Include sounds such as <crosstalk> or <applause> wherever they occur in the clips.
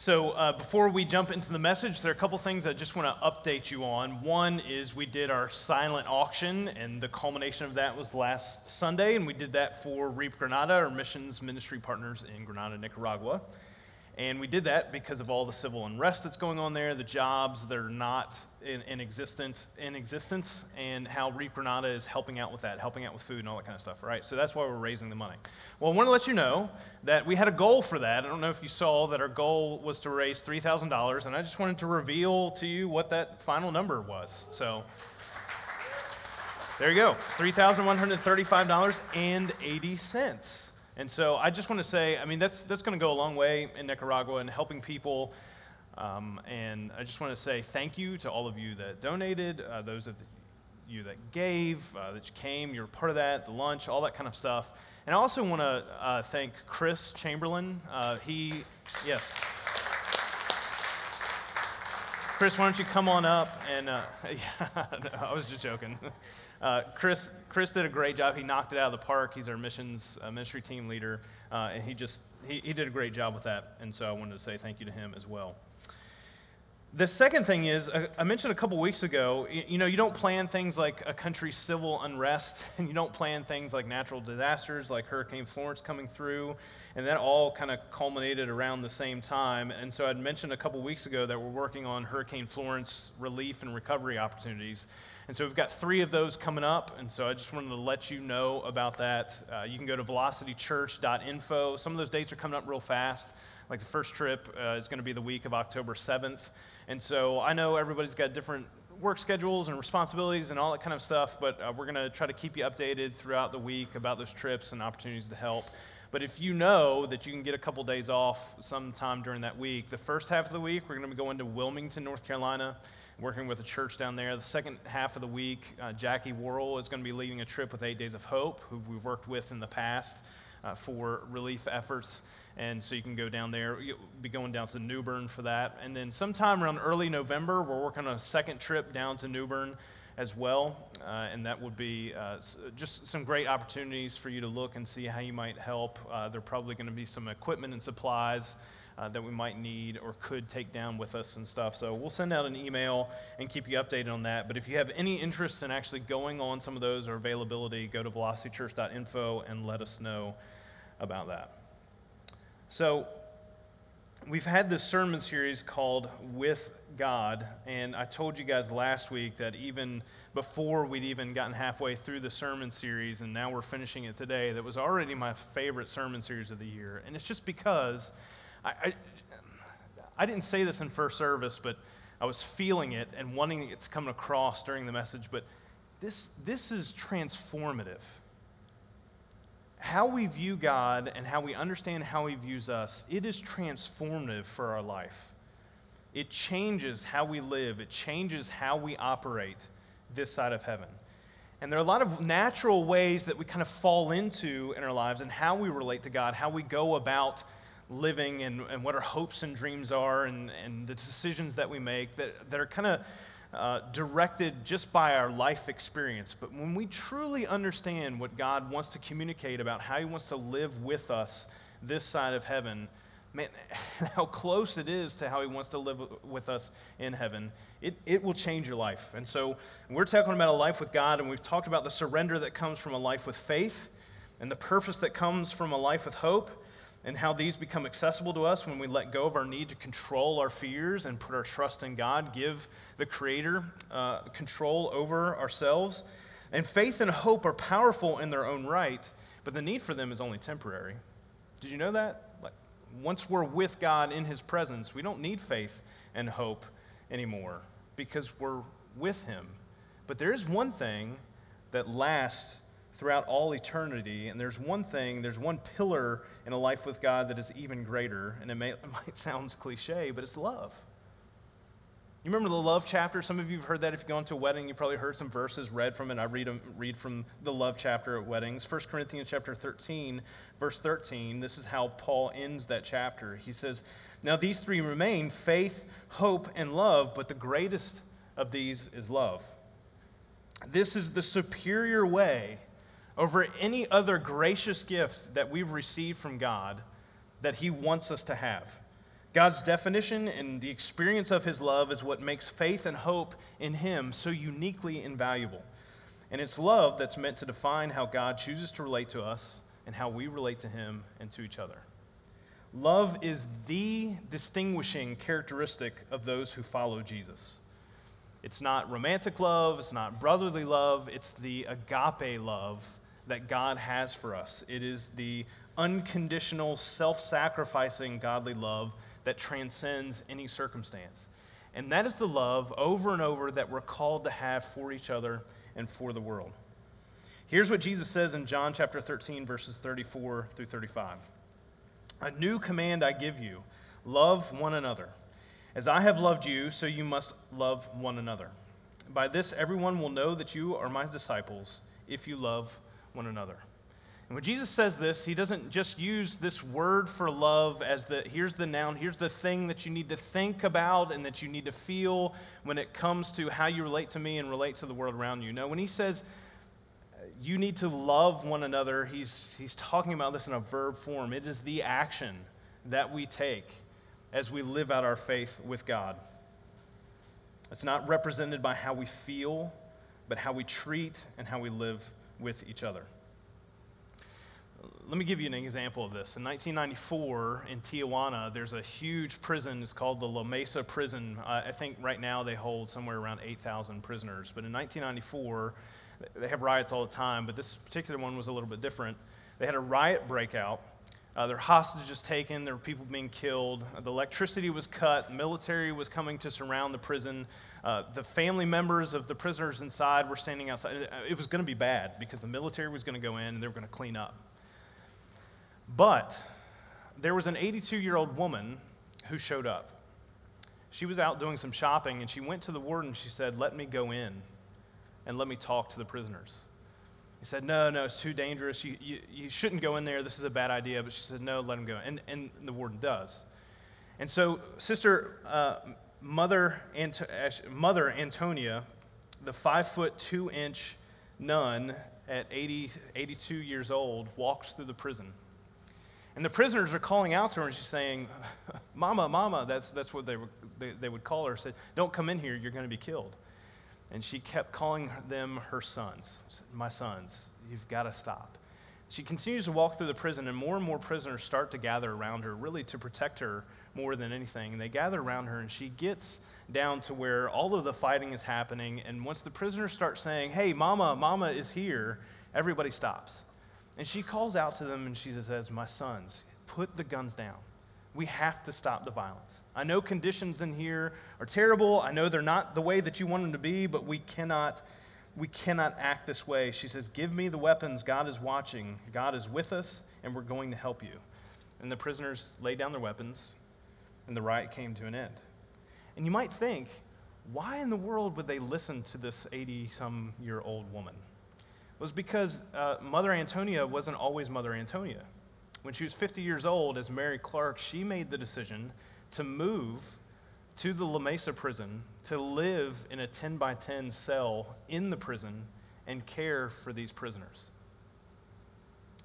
So, uh, before we jump into the message, there are a couple things I just want to update you on. One is we did our silent auction, and the culmination of that was last Sunday, and we did that for Reap Granada, our missions ministry partners in Granada, Nicaragua. And we did that because of all the civil unrest that's going on there, the jobs that are not in, in, existent, in existence, and how Reap is helping out with that, helping out with food and all that kind of stuff, right? So that's why we're raising the money. Well, I want to let you know that we had a goal for that. I don't know if you saw that our goal was to raise $3,000, and I just wanted to reveal to you what that final number was. So there you go $3,135.80. And so I just want to say, I mean, that's, that's going to go a long way in Nicaragua and helping people. Um, and I just want to say thank you to all of you that donated, uh, those of you that gave, uh, that you came, you're part of that, the lunch, all that kind of stuff. And I also want to uh, thank Chris Chamberlain. Uh, he, yes. Chris, why don't you come on up and, uh, <laughs> yeah, no, <laughs> I was just joking. <laughs> Uh, Chris, Chris did a great job. He knocked it out of the park. He's our missions uh, ministry team leader, uh, and he just he, he did a great job with that. And so I wanted to say thank you to him as well. The second thing is, uh, I mentioned a couple weeks ago, you know, you don't plan things like a country's civil unrest, <laughs> and you don't plan things like natural disasters like Hurricane Florence coming through, and that all kind of culminated around the same time. And so I'd mentioned a couple weeks ago that we're working on Hurricane Florence relief and recovery opportunities. And so we've got three of those coming up, and so I just wanted to let you know about that. Uh, you can go to velocitychurch.info. Some of those dates are coming up real fast. Like the first trip uh, is going to be the week of October 7th. And so I know everybody's got different work schedules and responsibilities and all that kind of stuff, but uh, we're going to try to keep you updated throughout the week about those trips and opportunities to help. But if you know that you can get a couple days off sometime during that week, the first half of the week, we're going to be going to Wilmington, North Carolina working with a church down there. The second half of the week, uh, Jackie Worrell is going to be leading a trip with Eight Days of Hope, who we've worked with in the past uh, for relief efforts. And so you can go down there. You'll be going down to New Bern for that. And then sometime around early November, we're working on a second trip down to New Bern as well. Uh, and that would be uh, just some great opportunities for you to look and see how you might help. Uh, there are probably going to be some equipment and supplies uh, that we might need or could take down with us and stuff. So we'll send out an email and keep you updated on that. But if you have any interest in actually going on some of those or availability, go to velocitychurch.info and let us know about that. So we've had this sermon series called With God, and I told you guys last week that even before we'd even gotten halfway through the sermon series, and now we're finishing it today, that was already my favorite sermon series of the year. And it's just because I, I, I didn't say this in first service, but I was feeling it and wanting it to come across during the message. But this, this is transformative. How we view God and how we understand how He views us, it is transformative for our life. It changes how we live, it changes how we operate this side of heaven. And there are a lot of natural ways that we kind of fall into in our lives and how we relate to God, how we go about living and, and what our hopes and dreams are and, and the decisions that we make that, that are kind of uh, directed just by our life experience. But when we truly understand what God wants to communicate about how He wants to live with us this side of heaven, man, <laughs> how close it is to how He wants to live with us in heaven, it, it will change your life. And so we're talking about a life with God, and we've talked about the surrender that comes from a life with faith and the purpose that comes from a life with hope and how these become accessible to us when we let go of our need to control our fears and put our trust in God, give the Creator uh, control over ourselves. And faith and hope are powerful in their own right, but the need for them is only temporary. Did you know that? Like, once we're with God in His presence, we don't need faith and hope anymore because we're with Him. But there is one thing that lasts throughout all eternity. And there's one thing, there's one pillar in a life with God that is even greater. And it, may, <laughs> it might sound cliche, but it's love. You remember the love chapter? Some of you have heard that. If you go into a wedding, you probably heard some verses read from it. I read, read from the love chapter at weddings. 1 Corinthians chapter 13, verse 13. This is how Paul ends that chapter. He says, Now these three remain faith, hope, and love, but the greatest of these is love. This is the superior way over any other gracious gift that we've received from God that He wants us to have. God's definition and the experience of his love is what makes faith and hope in him so uniquely invaluable. And it's love that's meant to define how God chooses to relate to us and how we relate to him and to each other. Love is the distinguishing characteristic of those who follow Jesus. It's not romantic love, it's not brotherly love, it's the agape love that God has for us. It is the unconditional, self sacrificing, godly love that transcends any circumstance. And that is the love over and over that we're called to have for each other and for the world. Here's what Jesus says in John chapter 13, verses 34 through 35. A new command I give you love one another. As I have loved you, so you must love one another. By this, everyone will know that you are my disciples if you love one another. And when Jesus says this, he doesn't just use this word for love as the here's the noun, here's the thing that you need to think about and that you need to feel when it comes to how you relate to me and relate to the world around you. No, when he says you need to love one another, he's, he's talking about this in a verb form. It is the action that we take as we live out our faith with God. It's not represented by how we feel, but how we treat and how we live with each other let me give you an example of this. In 1994, in Tijuana, there's a huge prison. It's called the La Mesa Prison. I think right now they hold somewhere around 8,000 prisoners. But in 1994, they have riots all the time, but this particular one was a little bit different. They had a riot breakout. Uh, were hostages taken. There were people being killed. The electricity was cut. Military was coming to surround the prison. Uh, the family members of the prisoners inside were standing outside. It was going to be bad because the military was going to go in and they were going to clean up. But there was an 82 year old woman who showed up. She was out doing some shopping and she went to the warden. She said, Let me go in and let me talk to the prisoners. He said, No, no, it's too dangerous. You, you, you shouldn't go in there. This is a bad idea. But she said, No, let him go. And, and the warden does. And so, Sister uh, Mother, Mother Antonia, the five foot two inch nun at 80, 82 years old, walks through the prison and the prisoners are calling out to her, and she's saying, <laughs> Mama, Mama, that's, that's what they, were, they, they would call her. Said, Don't come in here, you're going to be killed. And she kept calling them her sons. My sons, you've got to stop. She continues to walk through the prison, and more and more prisoners start to gather around her, really to protect her more than anything. And they gather around her, and she gets down to where all of the fighting is happening. And once the prisoners start saying, Hey, Mama, Mama is here, everybody stops. And she calls out to them and she says, My sons, put the guns down. We have to stop the violence. I know conditions in here are terrible. I know they're not the way that you want them to be, but we cannot we cannot act this way. She says, "Give me the weapons. God is watching. God is with us, and we're going to help you." And the prisoners lay down their weapons, and the riot came to an end. And you might think, why in the world would they listen to this 80 some year old woman? It was because uh, Mother Antonia wasn't always Mother Antonia. When she was 50 years old, as Mary Clarke, she made the decision to move to the La Mesa prison to live in a 10 by 10 cell in the prison and care for these prisoners.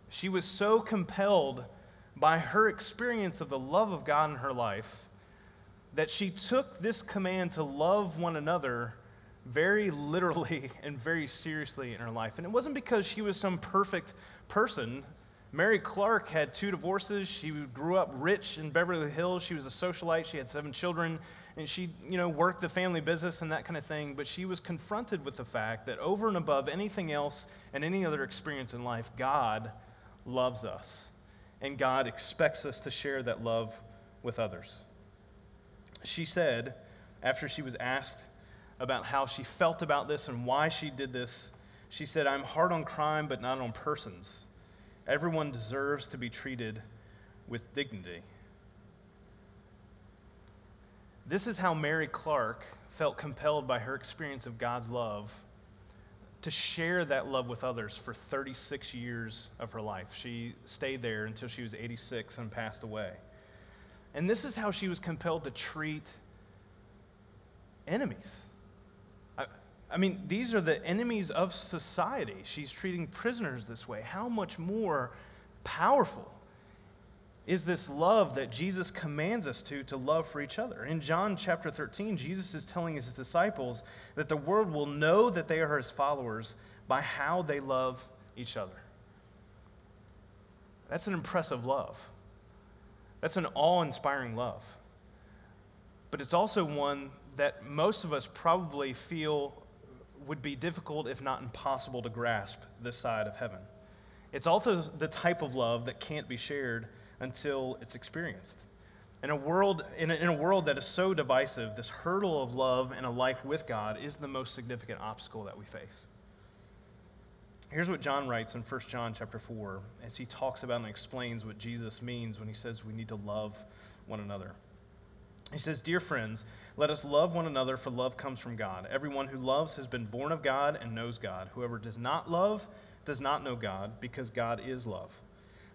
She was so compelled by her experience of the love of God in her life that she took this command to love one another very literally <laughs> and very seriously in her life. And it wasn't because she was some perfect person. Mary Clarke had two divorces. She grew up rich in Beverly Hills. She was a socialite. She had seven children. And she, you know, worked the family business and that kind of thing. But she was confronted with the fact that over and above anything else and any other experience in life, God loves us. And God expects us to share that love with others. She said, after she was asked about how she felt about this and why she did this. She said, I'm hard on crime, but not on persons. Everyone deserves to be treated with dignity. This is how Mary Clarke felt compelled by her experience of God's love to share that love with others for 36 years of her life. She stayed there until she was 86 and passed away. And this is how she was compelled to treat enemies. I mean, these are the enemies of society. She's treating prisoners this way. How much more powerful is this love that Jesus commands us to to love for each other. In John chapter 13, Jesus is telling his disciples that the world will know that they are his followers by how they love each other. That's an impressive love. That's an awe-inspiring love. But it's also one that most of us probably feel would be difficult if not impossible to grasp this side of heaven. It's also the type of love that can't be shared until it's experienced. In a world, in a, in a world that is so divisive, this hurdle of love and a life with God is the most significant obstacle that we face. Here's what John writes in 1 John chapter 4 as he talks about and explains what Jesus means when he says we need to love one another. He says, Dear friends, let us love one another, for love comes from God. Everyone who loves has been born of God and knows God. Whoever does not love does not know God, because God is love.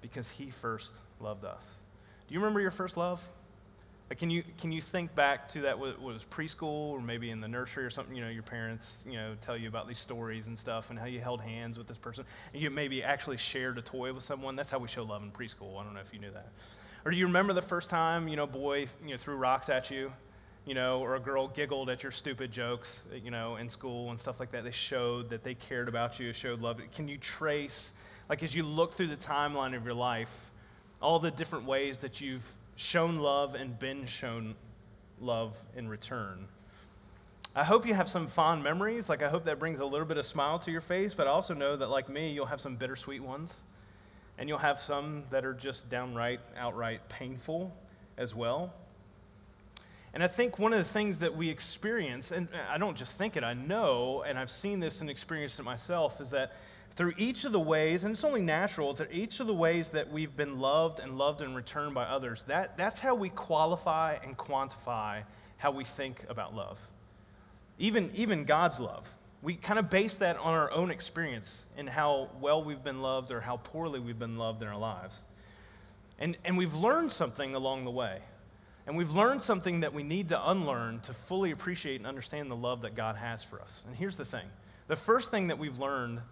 Because he first loved us. Do you remember your first love? Like, can you, can you think back to that, what was preschool or maybe in the nursery or something? You know, your parents, you know, tell you about these stories and stuff and how you held hands with this person. And you maybe actually shared a toy with someone. That's how we show love in preschool. I don't know if you knew that. Or do you remember the first time, you know, boy, you know, threw rocks at you? You know, or a girl giggled at your stupid jokes, you know, in school and stuff like that. They showed that they cared about you, showed love. Can you trace, like, as you look through the timeline of your life, all the different ways that you've shown love and been shown love in return. I hope you have some fond memories. Like, I hope that brings a little bit of smile to your face, but I also know that, like me, you'll have some bittersweet ones. And you'll have some that are just downright, outright painful as well. And I think one of the things that we experience, and I don't just think it, I know, and I've seen this and experienced it myself, is that through each of the ways, and it's only natural, through each of the ways that we've been loved and loved in return by others, that, that's how we qualify and quantify how we think about love. Even, even God's love. We kind of base that on our own experience and how well we've been loved or how poorly we've been loved in our lives. And, and we've learned something along the way. And we've learned something that we need to unlearn to fully appreciate and understand the love that God has for us. And here's the thing the first thing that we've learned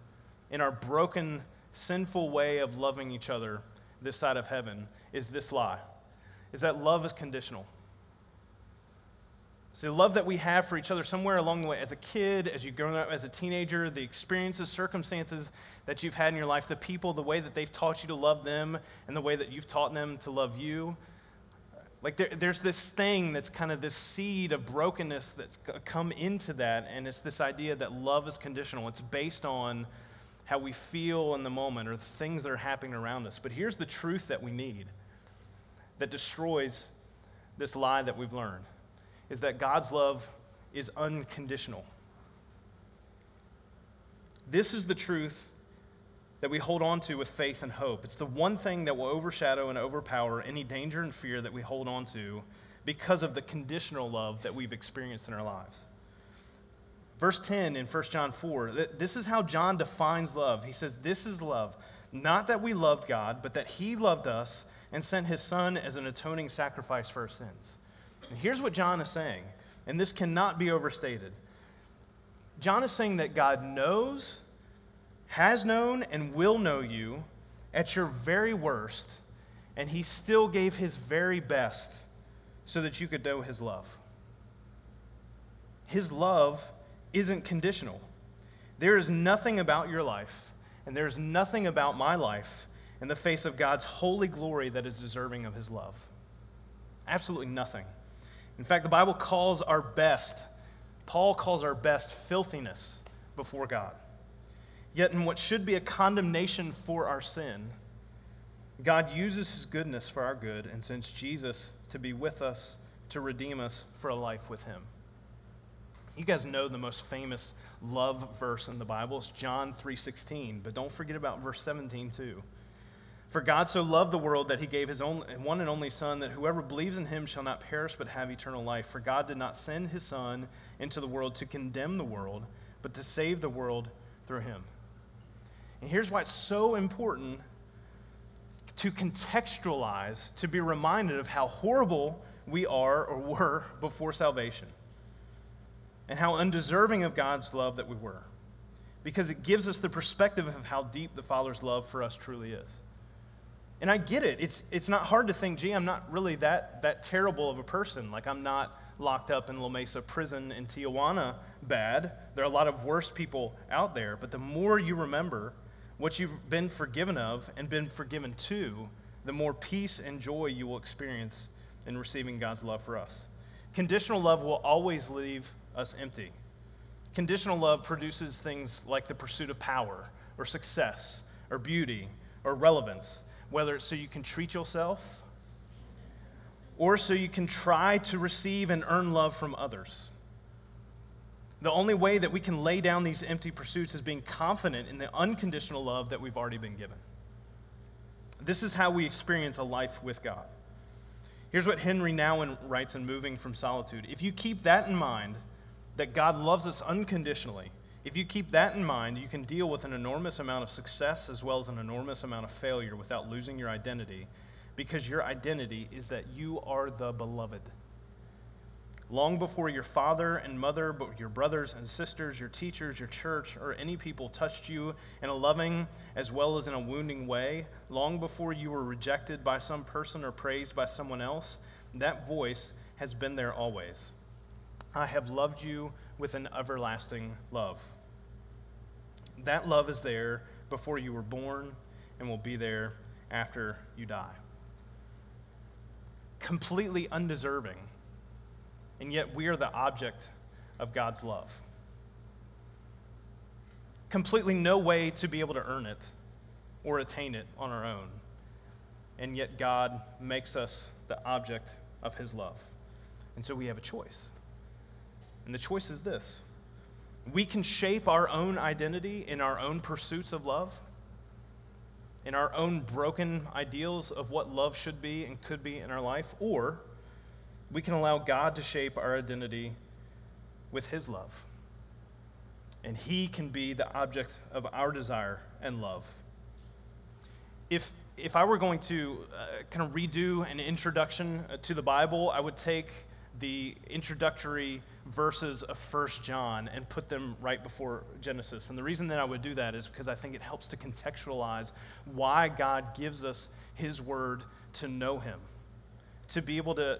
in our broken, sinful way of loving each other this side of heaven is this lie is that love is conditional. So, the love that we have for each other somewhere along the way, as a kid, as you've grown up, as a teenager, the experiences, circumstances that you've had in your life, the people, the way that they've taught you to love them, and the way that you've taught them to love you. Like, there, there's this thing that's kind of this seed of brokenness that's come into that, and it's this idea that love is conditional. It's based on how we feel in the moment or the things that are happening around us. But here's the truth that we need that destroys this lie that we've learned is that God's love is unconditional. This is the truth that we hold on to with faith and hope. It's the one thing that will overshadow and overpower any danger and fear that we hold on to because of the conditional love that we've experienced in our lives. Verse 10 in 1 John 4, this is how John defines love. He says, This is love, not that we loved God, but that he loved us and sent his son as an atoning sacrifice for our sins. And here's what John is saying, and this cannot be overstated. John is saying that God knows, has known, and will know you at your very worst, and he still gave his very best so that you could know his love. His love isn't conditional. There is nothing about your life, and there is nothing about my life in the face of God's holy glory that is deserving of his love. Absolutely nothing. In fact, the Bible calls our best, Paul calls our best filthiness before God. Yet, in what should be a condemnation for our sin, God uses his goodness for our good and sends Jesus to be with us, to redeem us for a life with him. You guys know the most famous love verse in the Bible is John 3:16, but don't forget about verse 17 too. For God so loved the world that he gave his only, one and only Son, that whoever believes in him shall not perish but have eternal life. For God did not send his Son into the world to condemn the world, but to save the world through him. And here's why it's so important to contextualize, to be reminded of how horrible we are or were before salvation, and how undeserving of God's love that we were. Because it gives us the perspective of how deep the Father's love for us truly is. And I get it. It's, it's not hard to think, gee, I'm not really that, that terrible of a person. Like, I'm not locked up in La Mesa prison in Tijuana bad. There are a lot of worse people out there. But the more you remember what you've been forgiven of and been forgiven to, the more peace and joy you will experience in receiving God's love for us. Conditional love will always leave us empty. Conditional love produces things like the pursuit of power or success or beauty or relevance whether it's so you can treat yourself or so you can try to receive and earn love from others. The only way that we can lay down these empty pursuits is being confident in the unconditional love that we've already been given. This is how we experience a life with God. Here's what Henry Nouwen writes in Moving from Solitude. If you keep that in mind, that God loves us unconditionally, if you keep that in mind, you can deal with an enormous amount of success as well as an enormous amount of failure without losing your identity, because your identity is that you are the beloved. Long before your father and mother, but your brothers and sisters, your teachers, your church, or any people touched you in a loving as well as in a wounding way, long before you were rejected by some person or praised by someone else, that voice has been there always. I have loved you with an everlasting love. That love is there before you were born and will be there after you die. Completely undeserving, and yet we are the object of God's love. Completely no way to be able to earn it or attain it on our own, and yet God makes us the object of His love. And so we have a choice. And the choice is this we can shape our own identity in our own pursuits of love, in our own broken ideals of what love should be and could be in our life, or we can allow God to shape our identity with His love. And He can be the object of our desire and love. If, if I were going to uh, kind of redo an introduction to the Bible, I would take the introductory verses of First John and put them right before Genesis. And the reason that I would do that is because I think it helps to contextualize why God gives us His Word to know Him, to be able to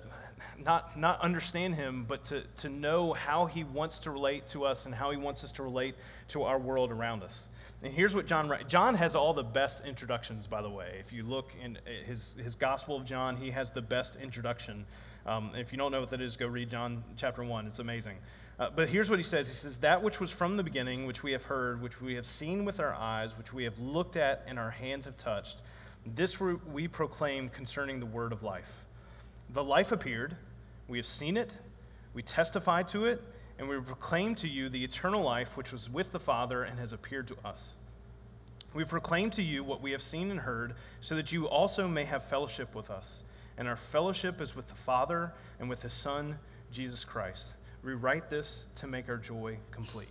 not, not understand Him, but to, to know how He wants to relate to us and how He wants us to relate to our world around us. And here's what John writes. John has all the best introductions, by the way. If you look in eh, his, his Gospel of John, he has the best introduction um, if you don't know what that is, go read John chapter 1. It's amazing. Uh, but here's what he says He says, That which was from the beginning, which we have heard, which we have seen with our eyes, which we have looked at and our hands have touched, this we proclaim concerning the word of life. The life appeared, we have seen it, we testify to it, and we proclaim to you the eternal life which was with the Father and has appeared to us. We proclaim to you what we have seen and heard, so that you also may have fellowship with us and our fellowship is with the Father and with His Son, Jesus Christ. We write this to make our joy complete.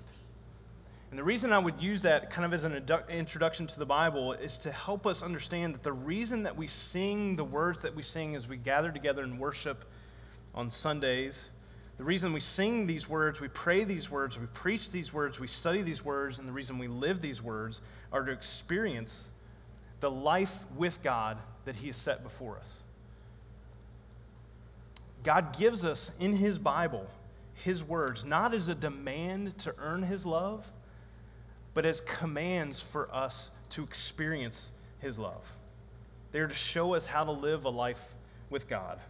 And the reason I would use that kind of as an introduction to the Bible is to help us understand that the reason that we sing the words that we sing as we gather together and worship on Sundays, the reason we sing these words, we pray these words, we preach these words, we study these words, and the reason we live these words are to experience the life with God that He has set before us. God gives us in His Bible His words, not as a demand to earn His love, but as commands for us to experience His love. They're to show us how to live a life with God.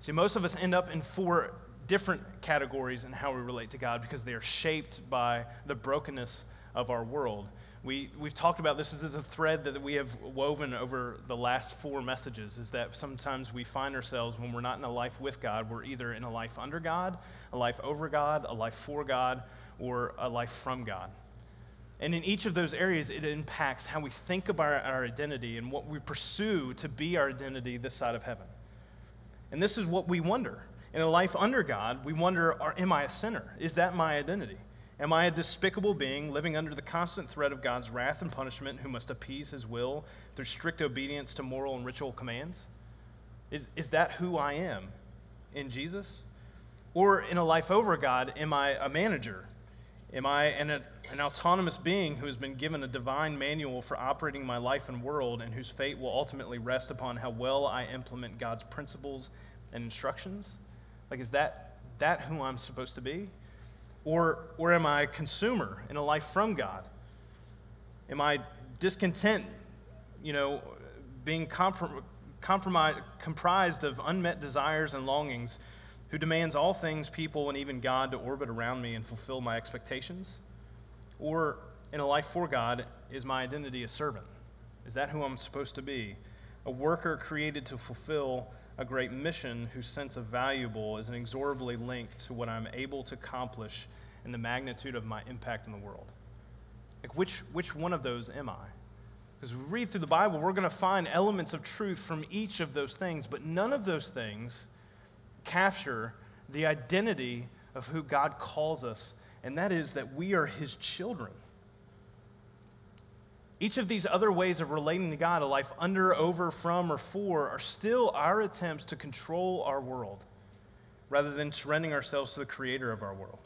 See, most of us end up in four different categories in how we relate to God because they are shaped by the brokenness of our world. We, we've talked about this, this is a thread that we have woven over the last four messages is that sometimes we find ourselves when we're not in a life with God, we're either in a life under God, a life over God, a life for God, or a life from God. And in each of those areas, it impacts how we think about our identity and what we pursue to be our identity this side of heaven. And this is what we wonder. In a life under God, we wonder are, Am I a sinner? Is that my identity? Am I a despicable being living under the constant threat of God's wrath and punishment who must appease his will through strict obedience to moral and ritual commands? Is, is that who I am in Jesus? Or in a life over God, am I a manager? Am I an, an autonomous being who has been given a divine manual for operating my life and world and whose fate will ultimately rest upon how well I implement God's principles and instructions? Like, is that, that who I'm supposed to be? Or, or am I a consumer in a life from God? Am I discontent, you know, being comprom- comprised of unmet desires and longings who demands all things, people, and even God to orbit around me and fulfill my expectations? Or in a life for God, is my identity a servant? Is that who I'm supposed to be? A worker created to fulfill a great mission whose sense of valuable is inexorably linked to what I'm able to accomplish and the magnitude of my impact in the world. Like, which, which one of those am I? Because we read through the Bible, we're going to find elements of truth from each of those things, but none of those things capture the identity of who God calls us, and that is that we are His children. Each of these other ways of relating to God, a life under, over, from, or for, are still our attempts to control our world rather than surrendering ourselves to the creator of our world.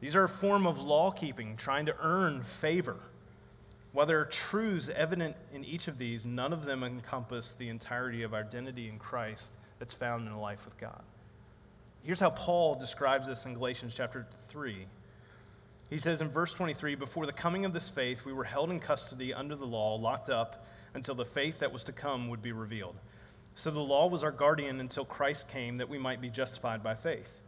These are a form of law keeping, trying to earn favor. While there are truths evident in each of these, none of them encompass the entirety of our identity in Christ that's found in a life with God. Here's how Paul describes this in Galatians chapter 3. He says in verse 23 Before the coming of this faith, we were held in custody under the law, locked up until the faith that was to come would be revealed. So the law was our guardian until Christ came that we might be justified by faith.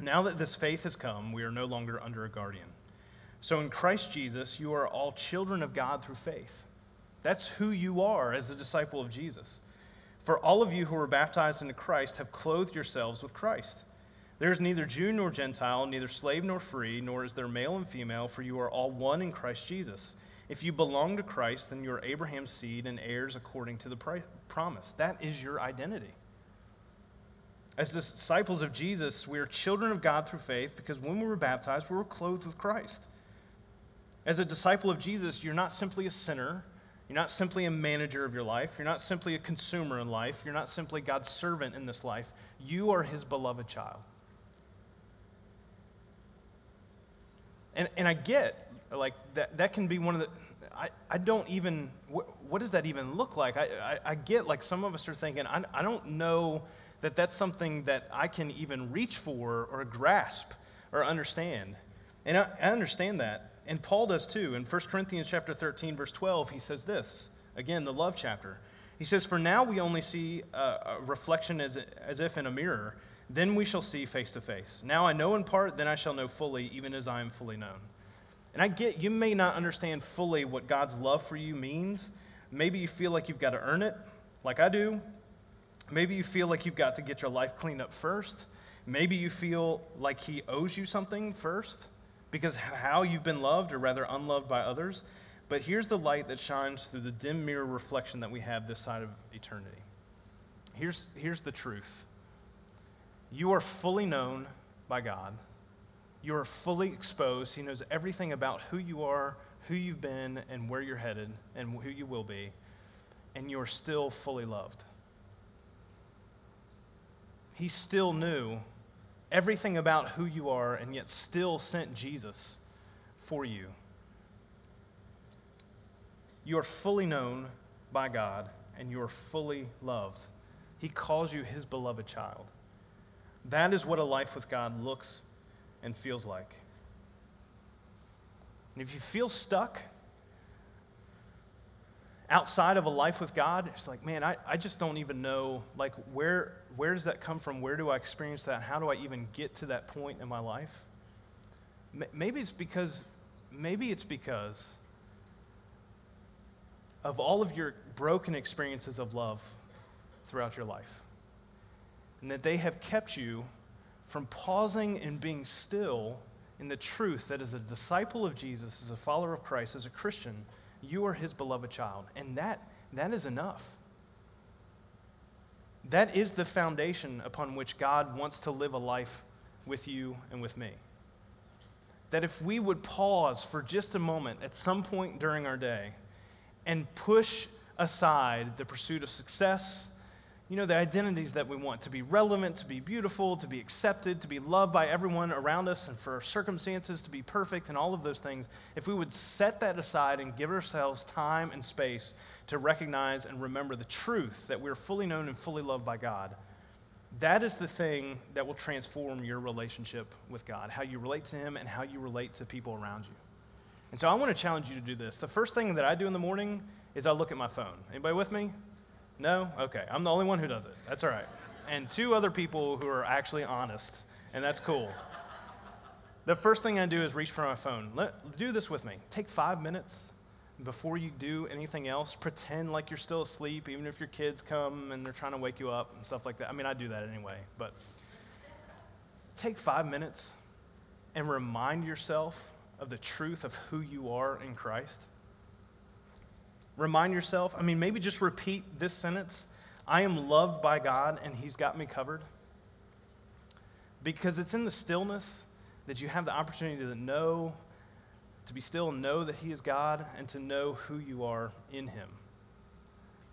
Now that this faith has come, we are no longer under a guardian. So in Christ Jesus, you are all children of God through faith. That's who you are as a disciple of Jesus. For all of you who were baptized into Christ have clothed yourselves with Christ. There is neither Jew nor Gentile, neither slave nor free, nor is there male and female, for you are all one in Christ Jesus. If you belong to Christ, then you are Abraham's seed and heirs according to the promise. That is your identity. As disciples of Jesus, we are children of God through faith because when we were baptized, we were clothed with Christ. As a disciple of Jesus, you're not simply a sinner you're not simply a manager of your life. You're not simply a consumer in life. You're not simply God's servant in this life. You are his beloved child. And, and I get, like, that, that can be one of the, I, I don't even, what, what does that even look like? I, I, I, get, like, some of us are thinking, I, I don't know that that's something that I can even reach for or grasp or understand. And I, I understand that. And Paul does too. In 1 Corinthians chapter 13, verse 12, he says this. Again, the love chapter. He says, For now we only see a, a reflection as, as if in a mirror. Then we shall see face to face. Now I know in part, then I shall know fully, even as I am fully known. And I get you may not understand fully what God's love for you means. Maybe you feel like you've got to earn it, like I do. Maybe you feel like you've got to get your life cleaned up first. Maybe you feel like He owes you something first because how you've been loved, or rather unloved by others. But here's the light that shines through the dim mirror reflection that we have this side of eternity. Here's, here's the truth you are fully known by God, you are fully exposed. He knows everything about who you are, who you've been, and where you're headed, and who you will be, and you're still fully loved. He still knew everything about who you are and yet still sent Jesus for you. You are fully known by God and you are fully loved. He calls you his beloved child. That is what a life with God looks and feels like. And if you feel stuck outside of a life with God, it's like, man, I, I just don't even know, like, where, where does that come from? Where do I experience that? How do I even get to that point in my life? Maybe it's because, maybe it's because of all of your broken experiences of love throughout your life. And that they have kept you from pausing and being still in the truth that as a disciple of Jesus, as a follower of Christ, as a Christian, you are his beloved child. And that, that is enough. That is the foundation upon which God wants to live a life with you and with me. That if we would pause for just a moment at some point during our day and push aside the pursuit of success, you know, the identities that we want to be relevant, to be beautiful, to be accepted, to be loved by everyone around us, and for our circumstances to be perfect, and all of those things, if we would set that aside and give ourselves time and space to recognize and remember the truth that we're fully known and fully loved by God, that is the thing that will transform your relationship with God, how you relate to Him and how you relate to people around you. And so I want to challenge you to do this. The first thing that I do in the morning is I look at my phone. Anybody with me? No? Okay. I'm the only one who does it. That's all right. And two other people who are actually honest, and that's cool. The first thing I do is reach for my phone. Let, do this with me. Take five minutes before you do anything else. Pretend like you're still asleep, even if your kids come and they're trying to wake you up and stuff like that. I mean, I do that anyway, but take five minutes and remind yourself of the truth of who you are in Christ. Remind yourself, I mean, maybe just repeat this sentence I am loved by God and He's got me covered. Because it's in the stillness that you have the opportunity to know, to be still and know that He is God and to know who you are in Him.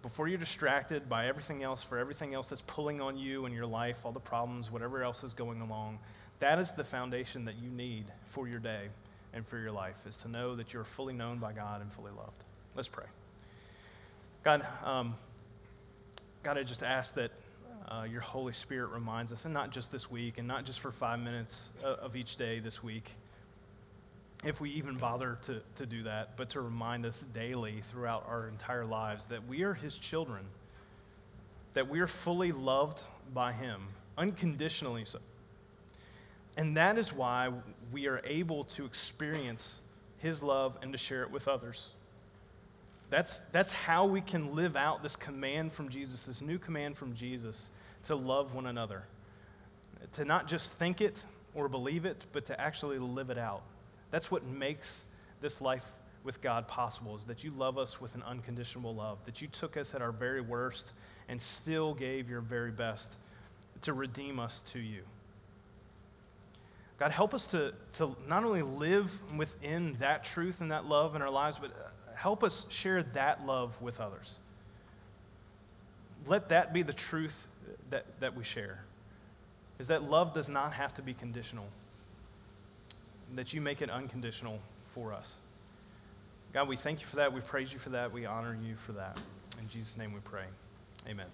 Before you're distracted by everything else, for everything else that's pulling on you and your life, all the problems, whatever else is going along, that is the foundation that you need for your day and for your life, is to know that you're fully known by God and fully loved. Let's pray. God, um, God, I just ask that uh, your Holy Spirit reminds us, and not just this week, and not just for five minutes uh, of each day this week, if we even bother to, to do that, but to remind us daily throughout our entire lives that we are His children, that we are fully loved by Him, unconditionally so. And that is why we are able to experience His love and to share it with others. That's, that's how we can live out this command from Jesus, this new command from Jesus to love one another. To not just think it or believe it, but to actually live it out. That's what makes this life with God possible, is that you love us with an unconditional love, that you took us at our very worst and still gave your very best to redeem us to you. God, help us to, to not only live within that truth and that love in our lives, but help us share that love with others. Let that be the truth that, that we share. Is that love does not have to be conditional. That you make it unconditional for us. God, we thank you for that. We praise you for that. We honor you for that. In Jesus' name we pray. Amen.